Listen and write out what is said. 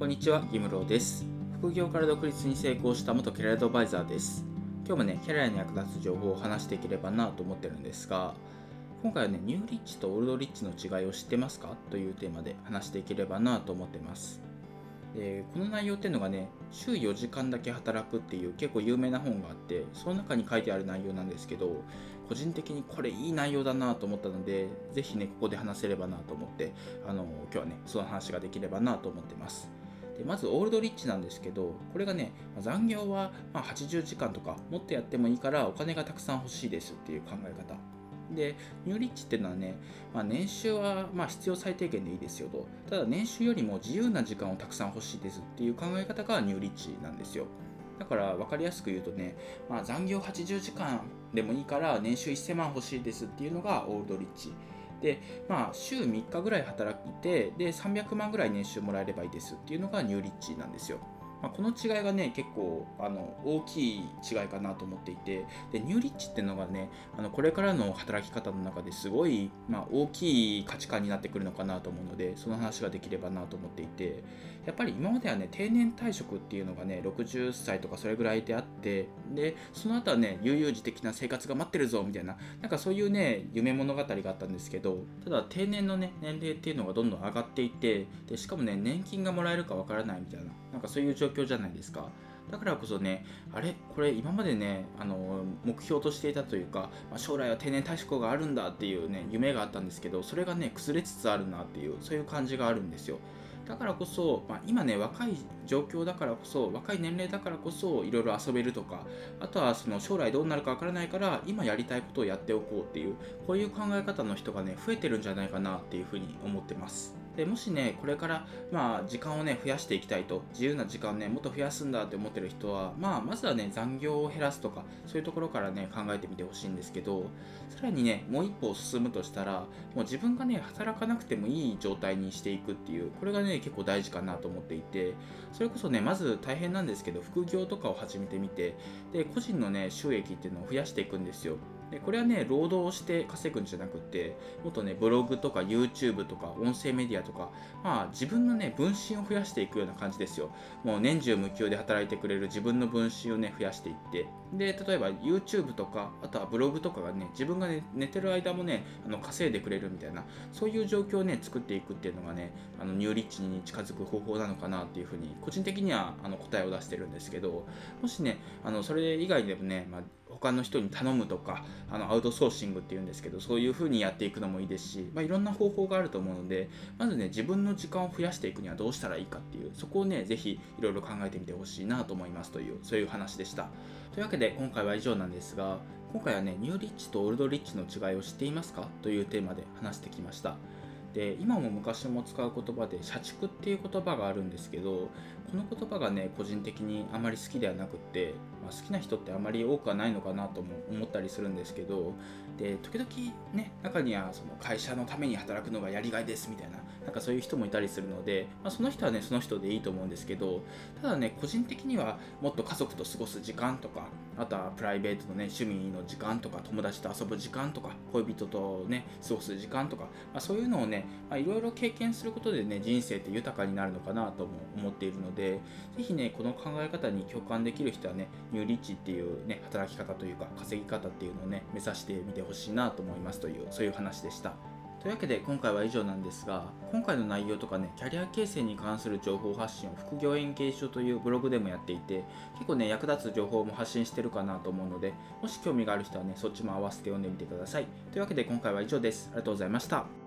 こんにちは、ギムロです。副業から独立に成功した元キャリアアドバイザーです。今日もね、キャリアに役立つ情報を話していければなと思ってるんですが、今回はね、ニューリッチとオールドリッチの違いを知ってますか？というテーマで話していければなと思ってます。でこの内容っていうのがね、週4時間だけ働くっていう結構有名な本があって、その中に書いてある内容なんですけど、個人的にこれいい内容だなと思ったので、ぜひね、ここで話せればなと思って、あの今日はね、その話ができればなと思ってます。でまずオールドリッチなんですけどこれがね残業はま80時間とかもっとやってもいいからお金がたくさん欲しいですっていう考え方。でニューリッチっていうのはね、まあ、年収はま必要最低限でいいですよと。ただ年収よりも自由な時間をたくさん欲しいですっていう考え方がニューリッチなんですよ。だから分かりやすく言うとね、まあ、残業80時間でもいいから年収1000万欲しいですっていうのがオールドリッチ。で、まあ、週3日ぐらい働いて、で、300万ぐらい年収もらえればいいですっていうのがニューリッチなんですよ。まあ、この違いがね、結構あの大きい違いかなと思っていて、でニューリッチっていうのがね、あのこれからの働き方の中ですごい、まあ、大きい価値観になってくるのかなと思うので、その話ができればなと思っていて、やっぱり今まではね、定年退職っていうのがね、60歳とかそれぐらいであって、で、その後はね、悠々自適な生活が待ってるぞみたいな、なんかそういうね、夢物語があったんですけど、ただ定年のね、年齢っていうのがどんどん上がっていて、でしかもね、年金がもらえるかわからないみたいな、なんかそういう状況況じゃないですか。だからこそね、あれ？これ今までね、あの目標としていたというか、まあ、将来は定年退職があるんだっていうね、夢があったんですけど、それがね、崩れつつあるなっていう、そういう感じがあるんですよ。だからこそ、まあ、今ね、若い状況だからこそ、若い年齢だからこそ、いろいろ遊べるとか、あとはその将来どうなるかわからないから、今やりたいことをやっておこうっていう、こういう考え方の人がね、増えてるんじゃないかなっていうふうに思ってます。でもしね、これから、まあ、時間をね、増やしていきたいと、自由な時間をね、もっと増やすんだって思ってる人は、まあ、まずはね、残業を減らすとか、そういうところからね、考えてみてほしいんですけど、さらにね、もう一歩進むとしたら、もう自分がね、働かなくてもいい状態にしていくっていう、これがね、結構大事かなと思っていて、それこそね、まず大変なんですけど、副業とかを始めてみて、で、個人のね、収益っていうのを増やしていくんですよ。でこれはね、労働して稼ぐんじゃなくて、もっとね、ブログとか YouTube とか音声メディアとか、まあ自分のね、分身を増やしていくような感じですよ。もう年中無休で働いてくれる自分の分身をね、増やしていって、で、例えば YouTube とか、あとはブログとかがね、自分が、ね、寝てる間もね、あの稼いでくれるみたいな、そういう状況をね、作っていくっていうのがね、あのニューリッチに近づく方法なのかなっていうふうに、個人的にはあの答えを出してるんですけど、もしね、あのそれ以外でもね、まあ、他の人に頼むとか、あのアウトソーシングっていうんですけど、そういう風にやっていくのもいいですし、まあ、いろんな方法があると思うので、まずね、自分の時間を増やしていくにはどうしたらいいかっていう、そこをね、ぜひいろいろ考えてみてほしいなと思いますという、そういう話でした。というわけで、今回は以上なんですが、今回はね、ニューリッチとオールドリッチの違いを知っていますかというテーマで話してきました。で今も昔も使う言葉で社畜っていう言葉があるんですけどこの言葉がね個人的にあまり好きではなくって、まあ、好きな人ってあまり多くはないのかなとも思ったりするんですけどで時々ね中にはその会社のために働くのがやりがいですみたいななんかそういう人もいたりするので、まあ、その人はねその人でいいと思うんですけどただね個人的にはもっと家族と過ごす時間とかあとはプライベートのね趣味の時間とか友達と遊ぶ時間とか恋人とね過ごす時間とか、まあ、そういうのをねいろいろ経験することでね人生って豊かになるのかなとも思っているのでぜひねこの考え方に共感できる人はねニューリッチっていうね働き方というか稼ぎ方っていうのをね目指してみてほしいなと思いますというそういう話でした。というわけで今回は以上なんですが今回の内容とかねキャリア形成に関する情報発信を副業円形書というブログでもやっていて結構ね役立つ情報も発信してるかなと思うのでもし興味がある人はねそっちも合わせて読んでみてください。というわけで今回は以上です。ありがとうございました。